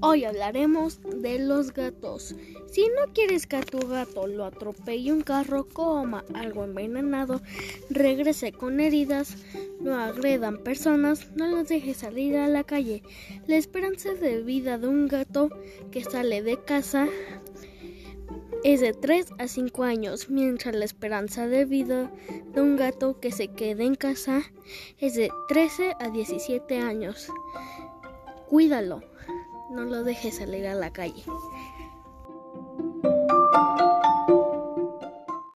Hoy hablaremos de los gatos. Si no quieres que a tu gato lo atropelle un carro, coma algo envenenado, regrese con heridas, no agredan personas, no los dejes salir a la calle. La esperanza de vida de un gato que sale de casa es de 3 a 5 años, mientras la esperanza de vida de un gato que se quede en casa es de 13 a 17 años. Cuídalo, no lo dejes salir a la calle.